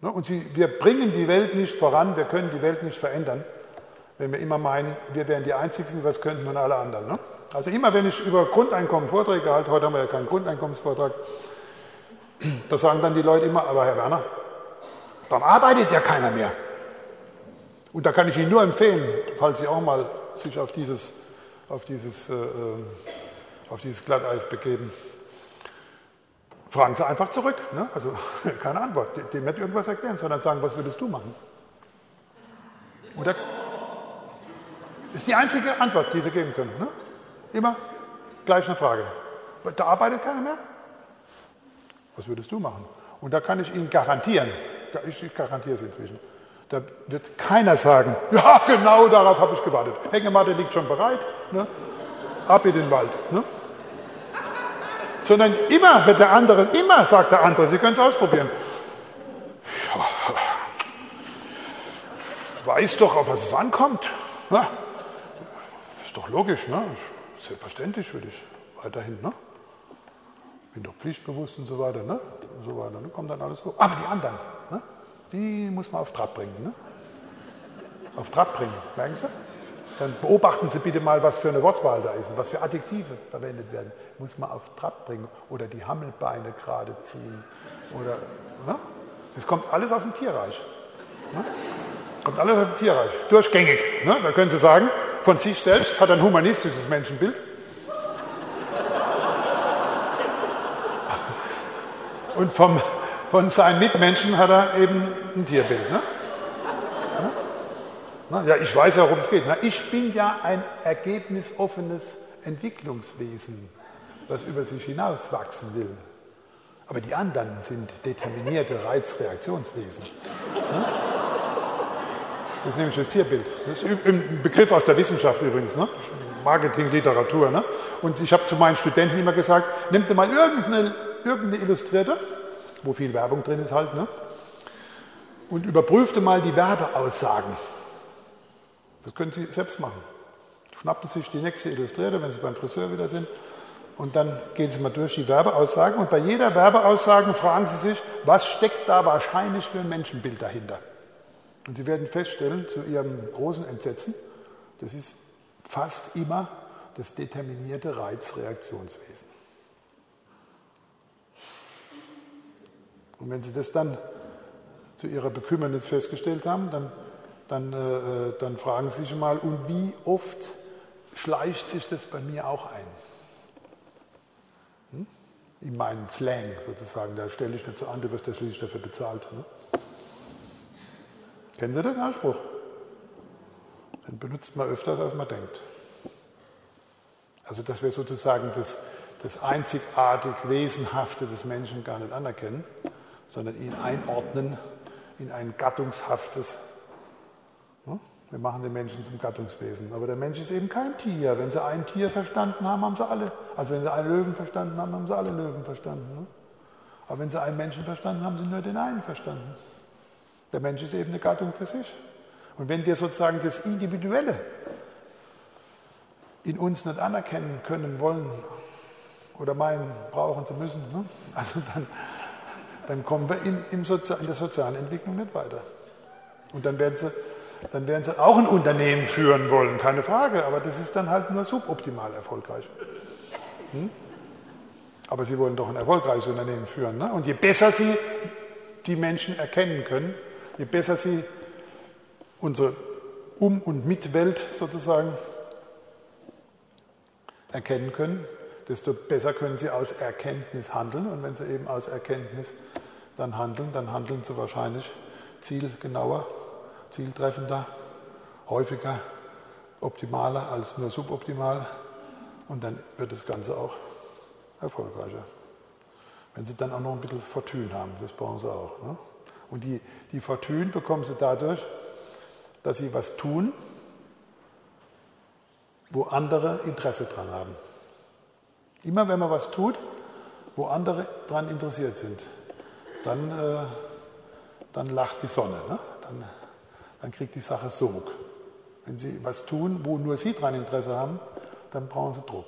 Ne? Und sie, wir bringen die Welt nicht voran, wir können die Welt nicht verändern, wenn wir immer meinen, wir wären die Einzigen, die was könnten und alle anderen. Ne? Also immer, wenn ich über Grundeinkommen Vorträge halte, heute haben wir ja keinen Grundeinkommensvortrag, da sagen dann die Leute immer, aber Herr Werner, dann arbeitet ja keiner mehr. Und da kann ich Ihnen nur empfehlen, falls Sie auch mal sich auf dieses, auf dieses, äh, äh auf dieses Glatteis begeben, fragen Sie einfach zurück. Ne? Also keine Antwort. Dem wird irgendwas erklären, sondern sagen, was würdest du machen? Oder ist die einzige Antwort, die Sie geben können. Ne? Immer gleich eine Frage. Da arbeitet keiner mehr? Was würdest du machen? Und da kann ich Ihnen garantieren, ich garantiere es inzwischen, da wird keiner sagen, ja, genau darauf habe ich gewartet. Hängematte liegt schon bereit, ne? ab in den Wald. Ne? Sondern immer wird der andere, immer sagt der andere, Sie können es ausprobieren. Ich weiß doch, auf was es ankommt. Ne? Ist doch logisch, ne? Selbstverständlich würde ich weiterhin, ne? Bin doch pflichtbewusst und so weiter, ne? Und so weiter, ne? Kommt dann alles so. Aber die anderen, ne? Die muss man auf Trab bringen, ne? Auf Trab bringen, merken Sie? Dann beobachten Sie bitte mal, was für eine Wortwahl da ist und was für Adjektive verwendet werden. Muss man auf Trab bringen oder die Hammelbeine gerade ziehen. Oder, ne? Das kommt alles auf dem Tierreich. Ne? Kommt alles aus dem Tierreich, durchgängig. Ne? Da können Sie sagen, von sich selbst hat ein humanistisches Menschenbild. Und vom, von seinen Mitmenschen hat er eben ein Tierbild. Ne? Ja, ich weiß ja, worum es geht. Ich bin ja ein ergebnisoffenes Entwicklungswesen, was über sich hinaus wachsen will. Aber die anderen sind determinierte Reizreaktionswesen. Das ist nämlich das Tierbild. Das ist ein Begriff aus der Wissenschaft übrigens, ne? Marketing, Literatur. Ne? Und ich habe zu meinen Studenten immer gesagt, nehmt ihr mal irgendeine, irgendeine Illustrierte, wo viel Werbung drin ist halt, ne? und überprüfte mal die Werbeaussagen. Das können Sie selbst machen. Schnappen Sie sich die nächste Illustrierte, wenn Sie beim Friseur wieder sind, und dann gehen Sie mal durch die Werbeaussagen. Und bei jeder Werbeaussage fragen Sie sich, was steckt da wahrscheinlich für ein Menschenbild dahinter? Und Sie werden feststellen, zu Ihrem großen Entsetzen, das ist fast immer das determinierte Reizreaktionswesen. Und wenn Sie das dann zu Ihrer Bekümmernis festgestellt haben, dann, dann, äh, dann fragen Sie sich mal, und wie oft schleicht sich das bei mir auch ein? Hm? In meinen Slang sozusagen, da stelle ich nicht so an, du wirst ja schließlich dafür bezahlt. Ne? Kennen Sie den Anspruch? Den benutzt man öfter, als man denkt. Also, dass wir sozusagen das, das einzigartig Wesenhafte des Menschen gar nicht anerkennen, sondern ihn einordnen in ein gattungshaftes. Wir machen den Menschen zum Gattungswesen. Aber der Mensch ist eben kein Tier. Wenn Sie ein Tier verstanden haben, haben Sie alle. Also wenn Sie einen Löwen verstanden haben, haben Sie alle Löwen verstanden. Aber wenn Sie einen Menschen verstanden haben, haben Sie nur den einen verstanden. Der Mensch ist eben eine Gattung für sich. Und wenn wir sozusagen das Individuelle in uns nicht anerkennen können wollen oder meinen, brauchen zu müssen, ne? also dann, dann kommen wir in, in der sozialen Entwicklung nicht weiter. Und dann werden, sie, dann werden sie auch ein Unternehmen führen wollen, keine Frage, aber das ist dann halt nur suboptimal erfolgreich. Hm? Aber sie wollen doch ein erfolgreiches Unternehmen führen. Ne? Und je besser sie die Menschen erkennen können, Je besser Sie unsere Um- und Mitwelt sozusagen erkennen können, desto besser können Sie aus Erkenntnis handeln. Und wenn Sie eben aus Erkenntnis dann handeln, dann handeln Sie wahrscheinlich zielgenauer, zieltreffender, häufiger, optimaler als nur suboptimal. Und dann wird das Ganze auch erfolgreicher. Wenn Sie dann auch noch ein bisschen Fortune haben, das brauchen Sie auch. Ne? Und die, die Fortune bekommen sie dadurch, dass sie was tun, wo andere Interesse dran haben. Immer wenn man was tut, wo andere dran interessiert sind, dann, äh, dann lacht die Sonne. Ne? Dann, dann kriegt die Sache Sog. Wenn Sie was tun, wo nur Sie dran Interesse haben, dann brauchen Sie Druck.